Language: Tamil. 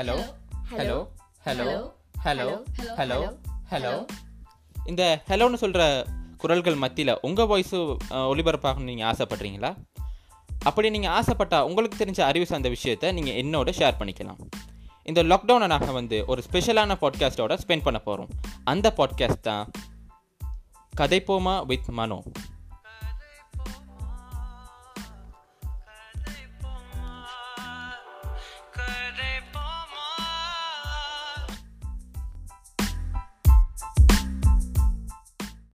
hello hello hello hello hello hello இந்த ஹலோன்னு சொல்கிற குரல்கள் மத்தியில் உங்கள் வாய்ஸு ஒளிபரப்பாகணும்னு நீங்கள் ஆசைப்பட்றீங்களா அப்படி நீங்கள் ஆசைப்பட்டால் உங்களுக்கு தெரிஞ்ச அறிவு சார்ந்த விஷயத்தை நீங்கள் என்னோட ஷேர் பண்ணிக்கலாம் இந்த லாக்டவுனை நாங்கள் வந்து ஒரு ஸ்பெஷலான பாட்காஸ்ட்டோட ஸ்பெண்ட் பண்ண போகிறோம் அந்த பாட்காஸ்ட் தான் கதைப்போமா வித் மனோ